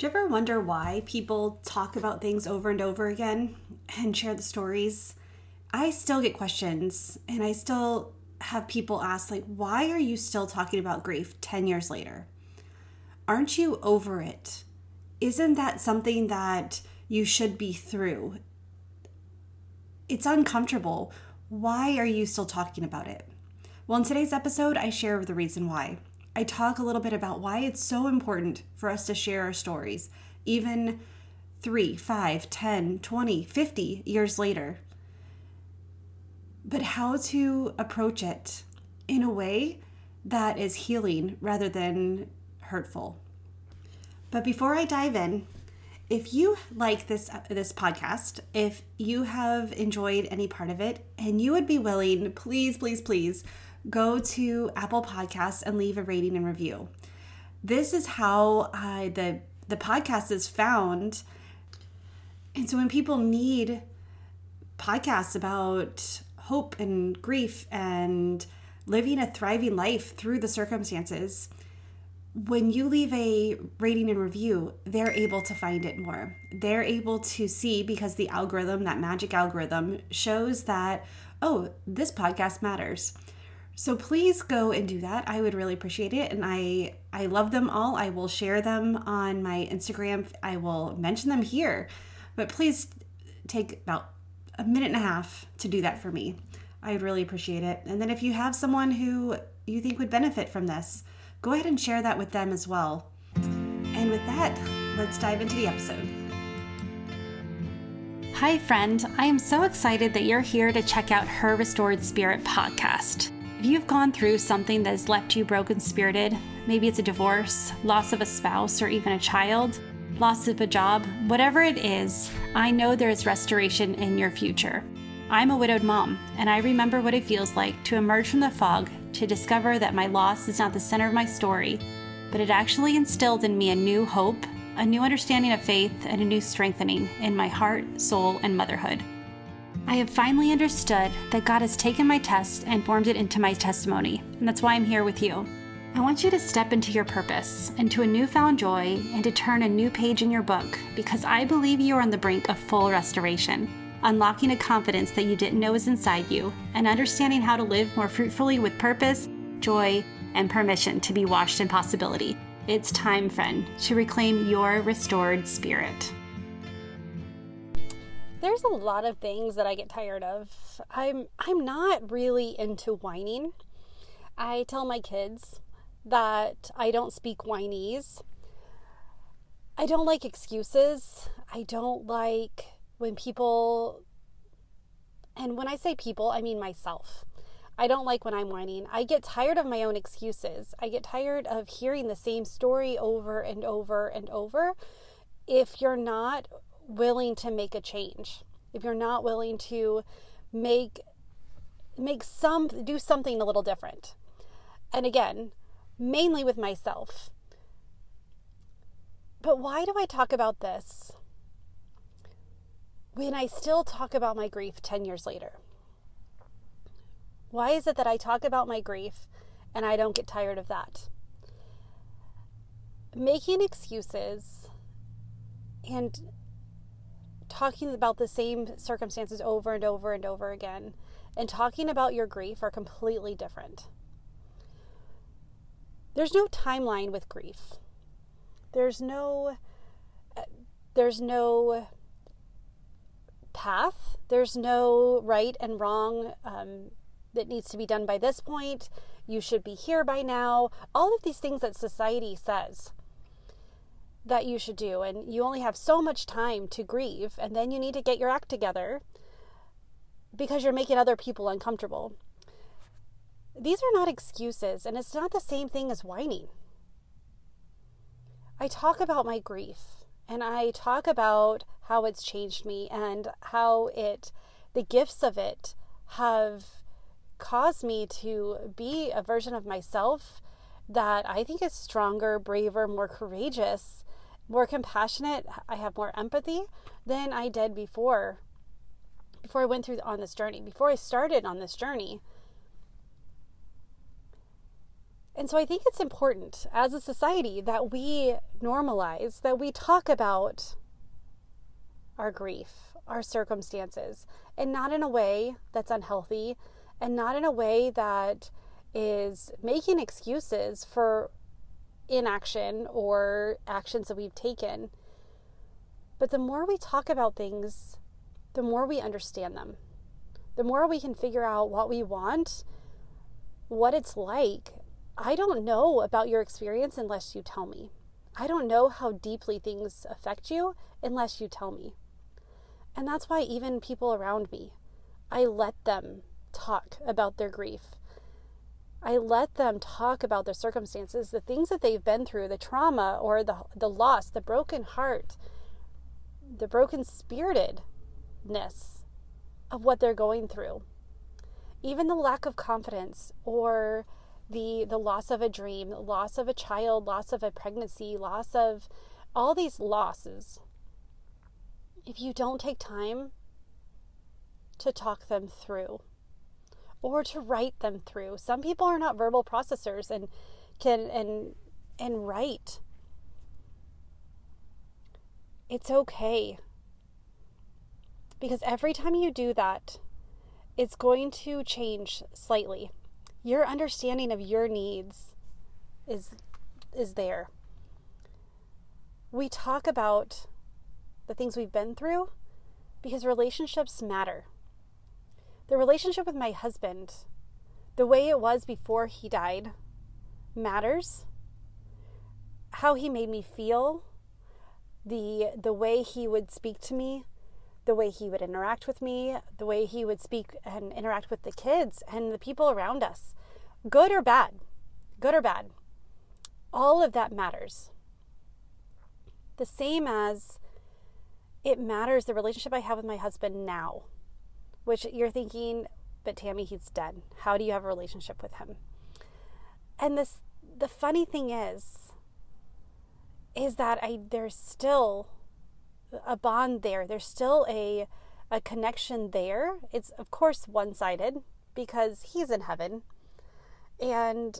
Do you ever wonder why people talk about things over and over again and share the stories? I still get questions and I still have people ask, like, why are you still talking about grief 10 years later? Aren't you over it? Isn't that something that you should be through? It's uncomfortable. Why are you still talking about it? Well, in today's episode, I share the reason why. I talk a little bit about why it's so important for us to share our stories, even three, five, 10, 20, 50 years later. But how to approach it in a way that is healing rather than hurtful. But before I dive in, if you like this this podcast, if you have enjoyed any part of it and you would be willing, please please please go to Apple Podcasts and leave a rating and review. This is how uh, the the podcast is found. And so when people need podcasts about hope and grief and living a thriving life through the circumstances, when you leave a rating and review, they're able to find it more. They're able to see because the algorithm, that magic algorithm, shows that, oh, this podcast matters. So please go and do that. I would really appreciate it. And I I love them all. I will share them on my Instagram. I will mention them here. But please take about a minute and a half to do that for me. I'd really appreciate it. And then if you have someone who you think would benefit from this, go ahead and share that with them as well. And with that, let's dive into the episode. Hi, friend. I am so excited that you're here to check out Her Restored Spirit podcast. If you've gone through something that has left you broken spirited, maybe it's a divorce, loss of a spouse, or even a child, loss of a job, whatever it is, I know there is restoration in your future. I'm a widowed mom, and I remember what it feels like to emerge from the fog to discover that my loss is not the center of my story, but it actually instilled in me a new hope, a new understanding of faith, and a new strengthening in my heart, soul, and motherhood. I have finally understood that God has taken my test and formed it into my testimony, and that's why I'm here with you. I want you to step into your purpose, into a newfound joy, and to turn a new page in your book because I believe you are on the brink of full restoration, unlocking a confidence that you didn't know was inside you, and understanding how to live more fruitfully with purpose, joy, and permission to be washed in possibility. It's time, friend, to reclaim your restored spirit there's a lot of things that I get tired of. I'm I'm not really into whining. I tell my kids that I don't speak whinese. I don't like excuses. I don't like when people and when I say people, I mean myself. I don't like when I'm whining. I get tired of my own excuses. I get tired of hearing the same story over and over and over. If you're not willing to make a change, if you're not willing to make make some do something a little different. And again, mainly with myself. But why do I talk about this when I still talk about my grief 10 years later? Why is it that I talk about my grief and I don't get tired of that? Making excuses and talking about the same circumstances over and over and over again and talking about your grief are completely different. There's no timeline with grief. There's no there's no path. There's no right and wrong um, that needs to be done by this point. You should be here by now. All of these things that society says that you should do. And you only have so much time to grieve, and then you need to get your act together because you're making other people uncomfortable. These are not excuses, and it's not the same thing as whining. I talk about my grief and I talk about how it's changed me and how it, the gifts of it, have caused me to be a version of myself that I think is stronger, braver, more courageous, more compassionate, I have more empathy than I did before before I went through on this journey, before I started on this journey. And so I think it's important as a society that we normalize, that we talk about our grief, our circumstances, and not in a way that's unhealthy and not in a way that is making excuses for inaction or actions that we've taken. But the more we talk about things, the more we understand them. The more we can figure out what we want, what it's like. I don't know about your experience unless you tell me. I don't know how deeply things affect you unless you tell me. And that's why even people around me, I let them talk about their grief. I let them talk about their circumstances, the things that they've been through, the trauma or the, the loss, the broken heart, the broken spiritedness of what they're going through. Even the lack of confidence or the the loss of a dream, loss of a child, loss of a pregnancy, loss of all these losses. If you don't take time to talk them through or to write them through. Some people are not verbal processors and can and and write. It's okay. Because every time you do that, it's going to change slightly. Your understanding of your needs is is there. We talk about the things we've been through because relationships matter the relationship with my husband, the way it was before he died, matters. How he made me feel, the the way he would speak to me, the way he would interact with me, the way he would speak and interact with the kids and the people around us, good or bad, good or bad. All of that matters. The same as it matters the relationship I have with my husband now which you're thinking, but Tammy, he's dead. How do you have a relationship with him? And this, the funny thing is, is that I there's still a bond there. There's still a a connection there. It's of course one-sided because he's in heaven. And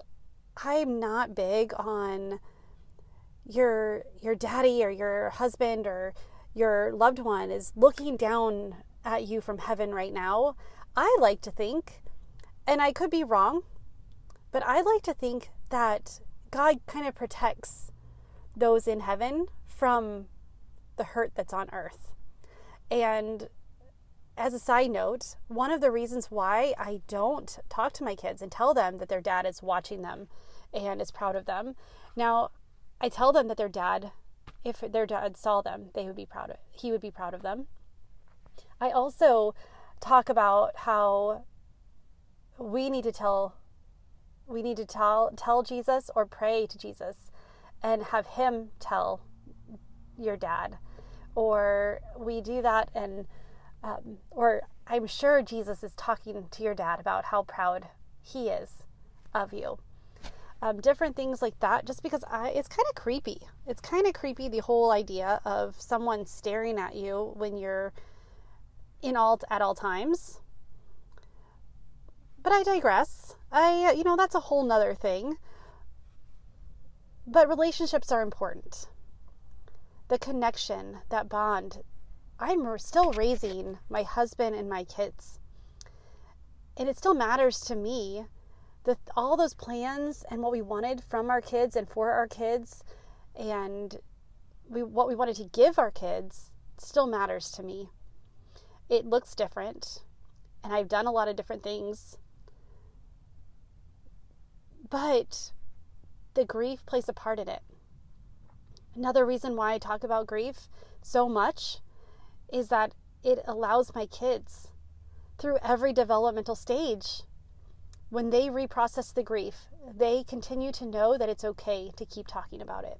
I'm not big on your your daddy or your husband or your loved one is looking down at you from heaven right now. I like to think, and I could be wrong, but I like to think that God kind of protects those in heaven from the hurt that's on earth. And as a side note, one of the reasons why I don't talk to my kids and tell them that their dad is watching them and is proud of them. Now, I tell them that their dad, if their dad saw them, they would be proud of he would be proud of them. I also talk about how we need to tell we need to tell tell Jesus or pray to Jesus and have him tell your dad or we do that and um, or I'm sure Jesus is talking to your dad about how proud he is of you. Um, different things like that, just because I, it's kind of creepy. It's kind of creepy the whole idea of someone staring at you when you're in all at all times. But I digress. I you know that's a whole nother thing. But relationships are important. The connection, that bond. I'm still raising my husband and my kids. And it still matters to me that all those plans and what we wanted from our kids and for our kids and we, what we wanted to give our kids still matters to me it looks different and I've done a lot of different things. But the grief plays a part in it. Another reason why I talk about grief so much is that it allows my kids through every developmental stage when they reprocess the grief, they continue to know that it's okay to keep talking about it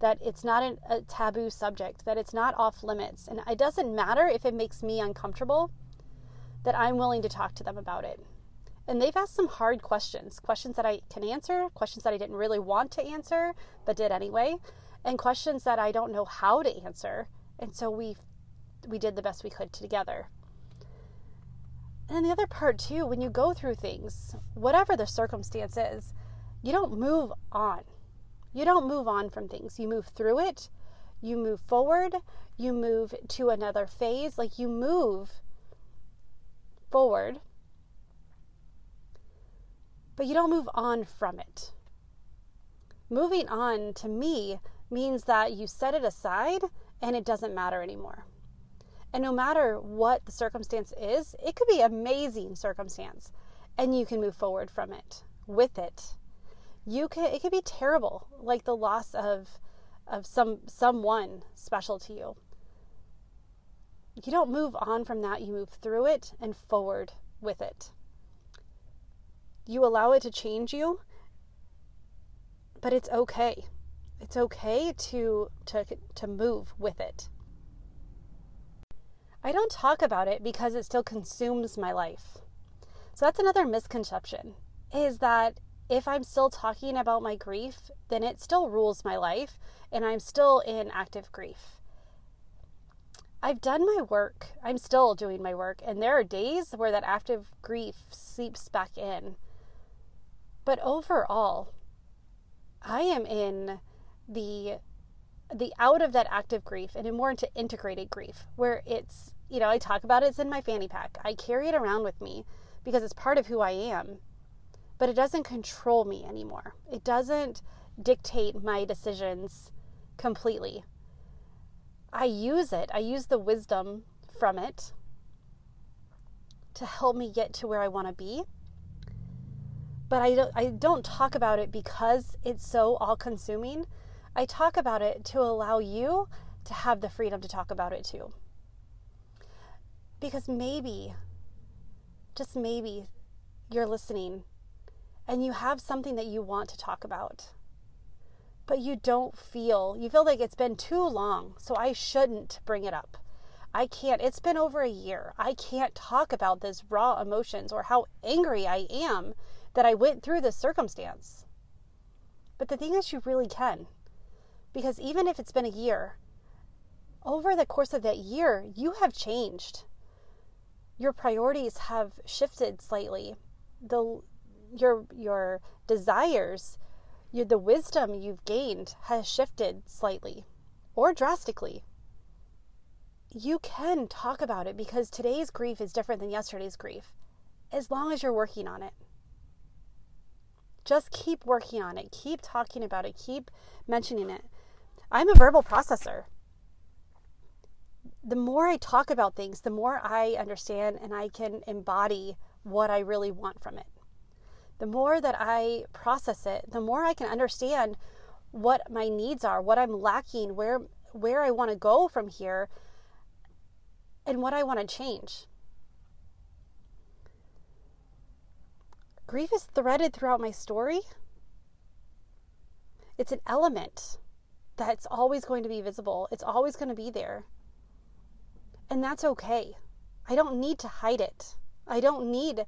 that it's not an, a taboo subject, that it's not off limits. And it doesn't matter if it makes me uncomfortable, that I'm willing to talk to them about it. And they've asked some hard questions questions that I can answer, questions that I didn't really want to answer, but did anyway, and questions that I don't know how to answer. And so we we did the best we could together. And then the other part too, when you go through things, whatever the circumstances, you don't move on. You don't move on from things. You move through it, you move forward, you move to another phase. Like you move forward, but you don't move on from it. Moving on to me means that you set it aside and it doesn't matter anymore. And no matter what the circumstance is, it could be amazing circumstance and you can move forward from it with it. You can it could be terrible, like the loss of of some someone special to you. You don't move on from that, you move through it and forward with it. You allow it to change you, but it's okay. It's okay to to to move with it. I don't talk about it because it still consumes my life. So that's another misconception is that if I'm still talking about my grief, then it still rules my life and I'm still in active grief. I've done my work. I'm still doing my work. And there are days where that active grief seeps back in. But overall, I am in the the out of that active grief and more into integrated grief where it's you know i talk about it, it's in my fanny pack i carry it around with me because it's part of who i am but it doesn't control me anymore. It doesn't dictate my decisions completely. I use it. I use the wisdom from it to help me get to where i want to be. But I don't, I don't talk about it because it's so all consuming I talk about it to allow you to have the freedom to talk about it too. Because maybe, just maybe, you're listening and you have something that you want to talk about, but you don't feel, you feel like it's been too long, so I shouldn't bring it up. I can't, it's been over a year. I can't talk about this raw emotions or how angry I am that I went through this circumstance. But the thing is, you really can. Because even if it's been a year, over the course of that year, you have changed. Your priorities have shifted slightly. The your your desires, your, the wisdom you've gained has shifted slightly or drastically. You can talk about it because today's grief is different than yesterday's grief as long as you're working on it. Just keep working on it. Keep talking about it. Keep mentioning it. I'm a verbal processor. The more I talk about things, the more I understand and I can embody what I really want from it. The more that I process it, the more I can understand what my needs are, what I'm lacking, where where I want to go from here, and what I want to change. Grief is threaded throughout my story. It's an element that's always going to be visible. It's always going to be there. And that's okay. I don't need to hide it. I don't need,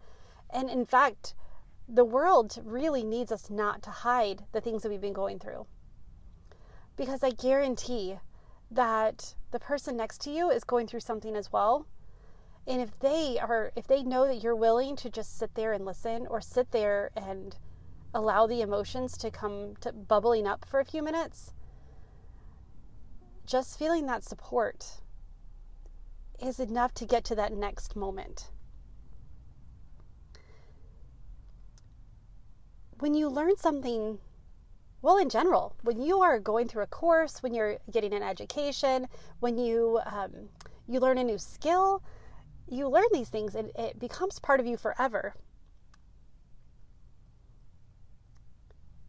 and in fact, the world really needs us not to hide the things that we've been going through. Because I guarantee that the person next to you is going through something as well. And if they are, if they know that you're willing to just sit there and listen or sit there and allow the emotions to come to bubbling up for a few minutes, just feeling that support is enough to get to that next moment. When you learn something, well, in general, when you are going through a course, when you're getting an education, when you um, you learn a new skill, you learn these things and it becomes part of you forever.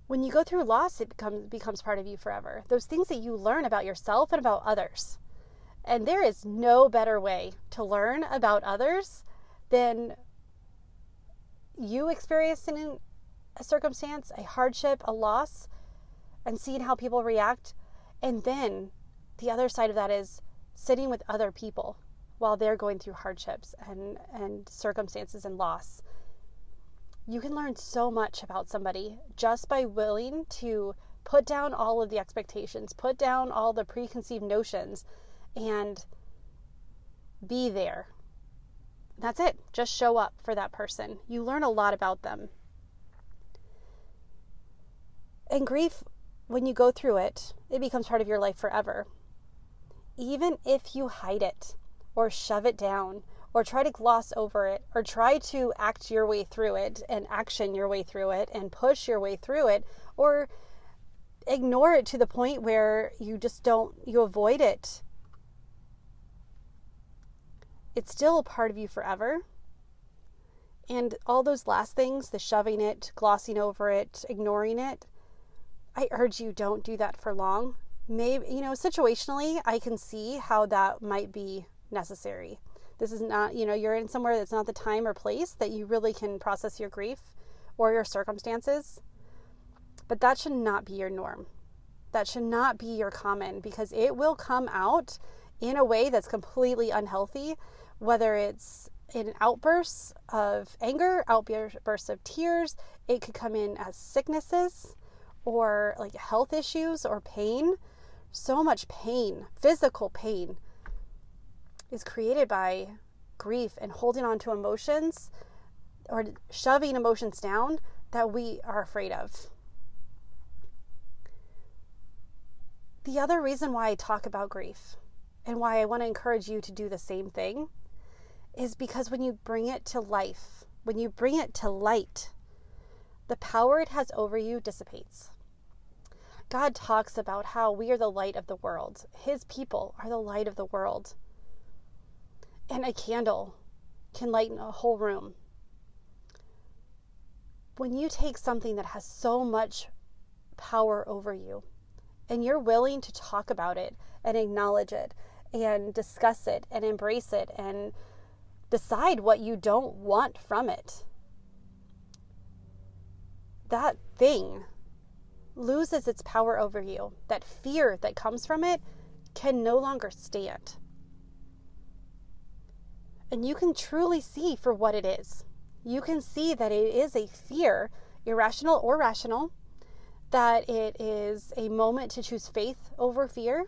when you go through loss, it becomes becomes part of you forever. Those things that you learn about yourself and about others. And there is no better way to learn about others than you experiencing a circumstance, a hardship, a loss, and seeing how people react. And then the other side of that is sitting with other people while they're going through hardships and, and circumstances and loss you can learn so much about somebody just by willing to put down all of the expectations, put down all the preconceived notions, and be there. That's it. Just show up for that person. You learn a lot about them. And grief, when you go through it, it becomes part of your life forever. Even if you hide it or shove it down or try to gloss over it or try to act your way through it and action your way through it and push your way through it or ignore it to the point where you just don't you avoid it it's still a part of you forever and all those last things the shoving it glossing over it ignoring it i urge you don't do that for long maybe you know situationally i can see how that might be necessary this is not, you know, you're in somewhere that's not the time or place that you really can process your grief or your circumstances. But that should not be your norm. That should not be your common because it will come out in a way that's completely unhealthy, whether it's in outbursts of anger, outbursts of tears, it could come in as sicknesses or like health issues or pain. So much pain, physical pain is created by grief and holding on to emotions or shoving emotions down that we are afraid of. The other reason why I talk about grief and why I want to encourage you to do the same thing is because when you bring it to life, when you bring it to light, the power it has over you dissipates. God talks about how we are the light of the world. His people are the light of the world. And a candle can lighten a whole room. When you take something that has so much power over you and you're willing to talk about it and acknowledge it and discuss it and embrace it and decide what you don't want from it, that thing loses its power over you. That fear that comes from it can no longer stand and you can truly see for what it is. You can see that it is a fear, irrational or rational, that it is a moment to choose faith over fear,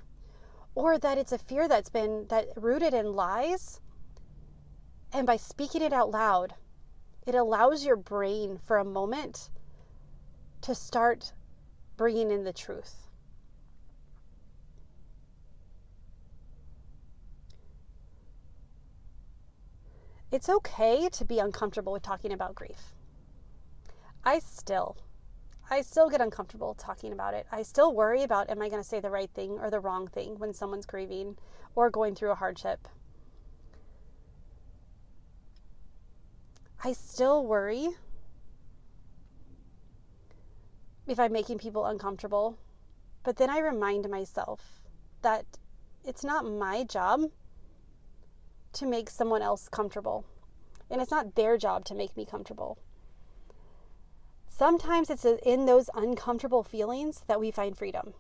or that it's a fear that's been that rooted in lies. And by speaking it out loud, it allows your brain for a moment to start bringing in the truth. It's okay to be uncomfortable with talking about grief. I still, I still get uncomfortable talking about it. I still worry about am I going to say the right thing or the wrong thing when someone's grieving or going through a hardship. I still worry if I'm making people uncomfortable. But then I remind myself that it's not my job to make someone else comfortable. And it's not their job to make me comfortable. Sometimes it's in those uncomfortable feelings that we find freedom,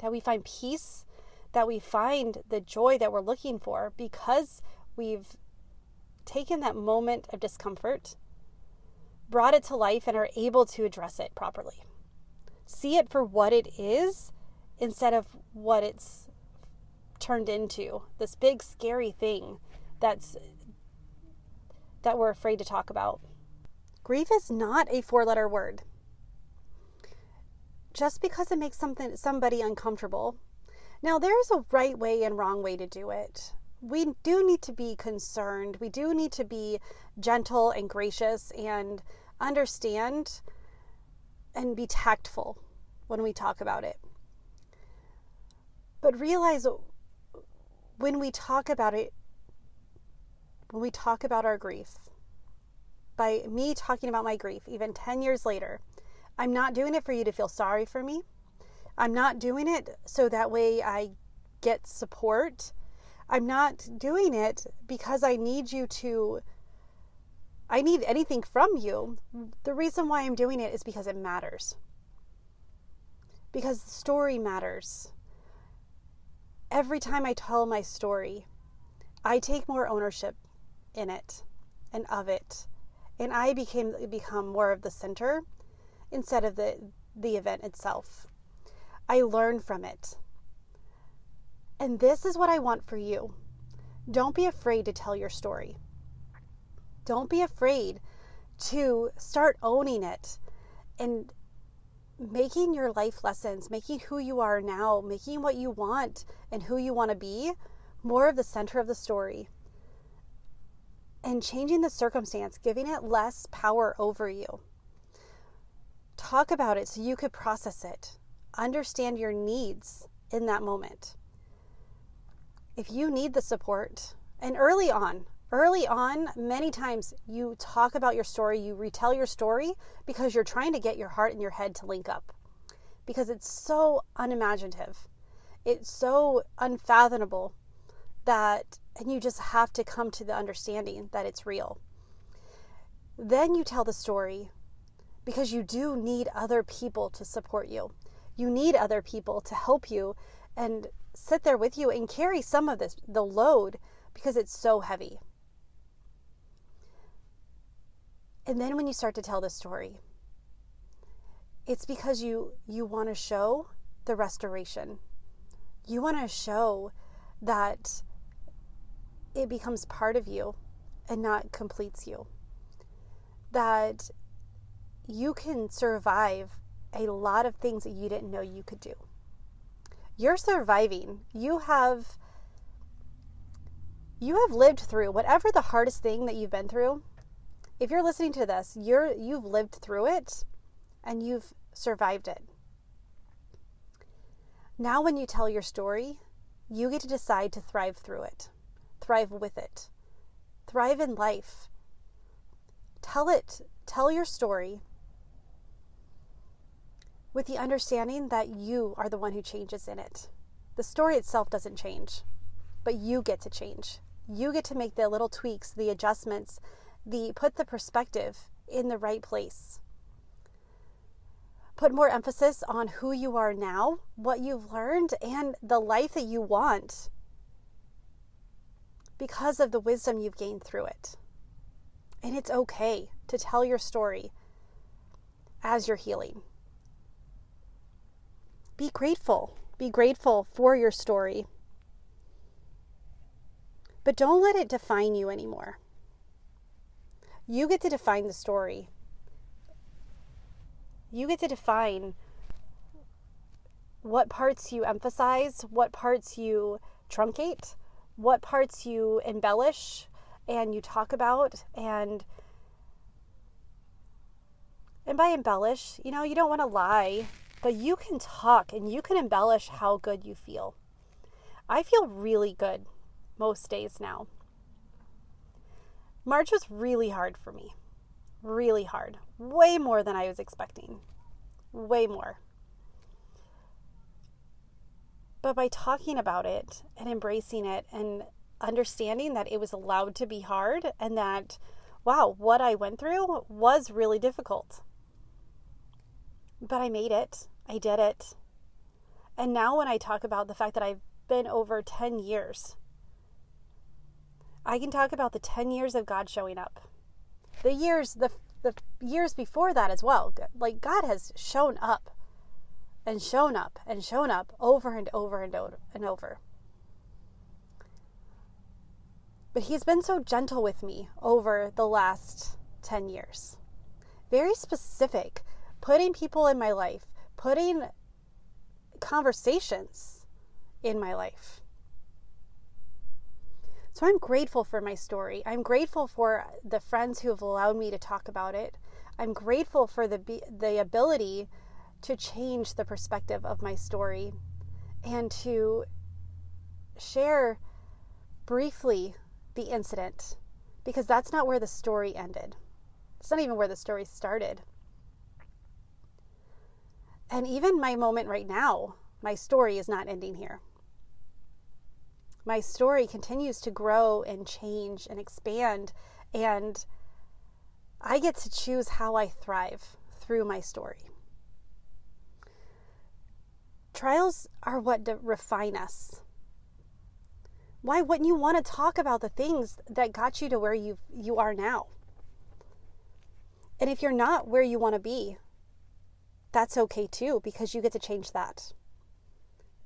that we find peace, that we find the joy that we're looking for because we've taken that moment of discomfort, brought it to life, and are able to address it properly. See it for what it is instead of what it's turned into this big scary thing that's that we're afraid to talk about. Grief is not a four-letter word. Just because it makes something somebody uncomfortable. Now there's a right way and wrong way to do it. We do need to be concerned. We do need to be gentle and gracious and understand and be tactful when we talk about it. But realize when we talk about it, when we talk about our grief, by me talking about my grief, even 10 years later, I'm not doing it for you to feel sorry for me. I'm not doing it so that way I get support. I'm not doing it because I need you to, I need anything from you. The reason why I'm doing it is because it matters. Because the story matters every time I tell my story, I take more ownership in it and of it. And I became become more of the center instead of the the event itself. I learn from it. And this is what I want for you. Don't be afraid to tell your story. Don't be afraid to start owning it and making your life lessons, making who you are now, making what you want and who you want to be more of the center of the story. And changing the circumstance, giving it less power over you. Talk about it so you could process it. Understand your needs in that moment. If you need the support, and early on, early on, many times you talk about your story, you retell your story because you're trying to get your heart and your head to link up. Because it's so unimaginative, it's so unfathomable that, and you just have to come to the understanding that it's real. Then you tell the story because you do need other people to support you. You need other people to help you and sit there with you and carry some of this, the load, because it's so heavy. And then when you start to tell the story, it's because you you want to show the restoration. You want to show that it becomes part of you and not completes you. That you can survive a lot of things that you didn't know you could do. You're surviving. You have you have lived through whatever the hardest thing that you've been through. If you're listening to this, you're you've lived through it and you've survived it. Now when you tell your story, you get to decide to thrive through it thrive with it. Thrive in life. Tell it, tell your story with the understanding that you are the one who changes in it. The story itself doesn't change, but you get to change. You get to make the little tweaks, the adjustments, the put the perspective in the right place. Put more emphasis on who you are now, what you've learned, and the life that you want because of the wisdom you've gained through it. And it's okay to tell your story as you're healing. Be grateful. Be grateful for your story. But don't let it define you anymore. You get to define the story. You get to define what parts you emphasize, what parts you truncate, what parts you embellish and you talk about and and by embellish, you know, you don't want to lie, but you can talk and you can embellish how good you feel. I feel really good most days now. March was really hard for me. Really hard. Way more than I was expecting. Way more. But by talking about it and embracing it and understanding that it was allowed to be hard and that, wow, what I went through was really difficult. But I made it, I did it. And now, when I talk about the fact that I've been over 10 years, I can talk about the 10 years of God showing up. The years, the, the years before that as well. Like, God has shown up and shown up and shown up over and over and over and over. But he's been so gentle with me over the last 10 years. Very specific, putting people in my life, putting conversations in my life. So I'm grateful for my story. I'm grateful for the friends who have allowed me to talk about it. I'm grateful for the the ability to change the perspective of my story and to share briefly the incident because that's not where the story ended. It's not even where the story started. And even my moment right now, my story is not ending here. My story continues to grow and change and expand, and I get to choose how I thrive through my story. Trials are what refine us. Why wouldn't you want to talk about the things that got you to where you you are now? And if you're not where you want to be, that's okay too because you get to change that.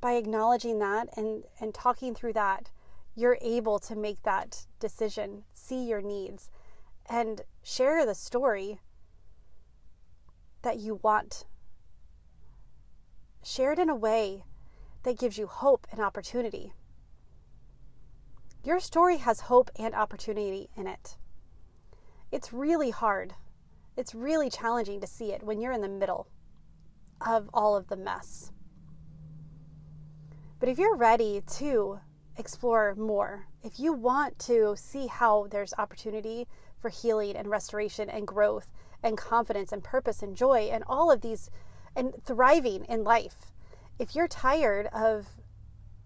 By acknowledging that and and talking through that, you're able to make that decision, see your needs and share the story that you want Share it in a way that gives you hope and opportunity. Your story has hope and opportunity in it. It's really hard. It's really challenging to see it when you're in the middle of all of the mess. But if you're ready to explore more, if you want to see how there's opportunity for healing and restoration and growth and confidence and purpose and joy and all of these and thriving in life, if you're tired of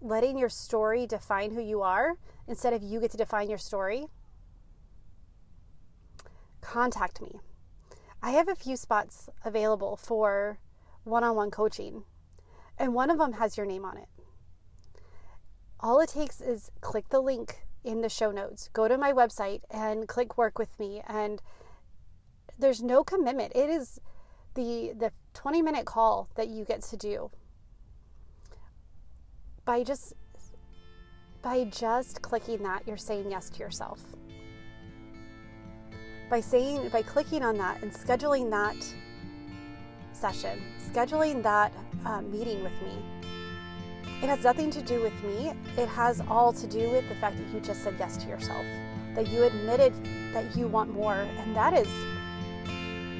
letting your story define who you are instead of you get to define your story, contact me. I have a few spots available for one on one coaching, and one of them has your name on it. All it takes is click the link in the show notes, go to my website and click work with me. And there's no commitment. It is the the 20 minute call that you get to do by just by just clicking that you're saying yes to yourself by saying by clicking on that and scheduling that session scheduling that uh, meeting with me it has nothing to do with me it has all to do with the fact that you just said yes to yourself that you admitted that you want more and that is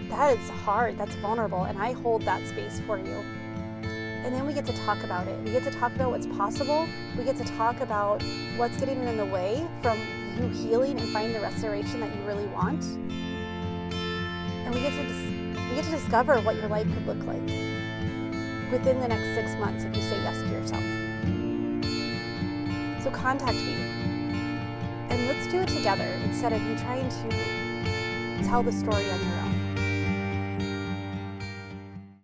that is hard that's vulnerable and i hold that space for you and then we get to talk about it. We get to talk about what's possible. We get to talk about what's getting in the way from you healing and finding the restoration that you really want. And we get to we get to discover what your life could look like within the next six months if you say yes to yourself. So contact me, and let's do it together instead of you trying to tell the story on your own.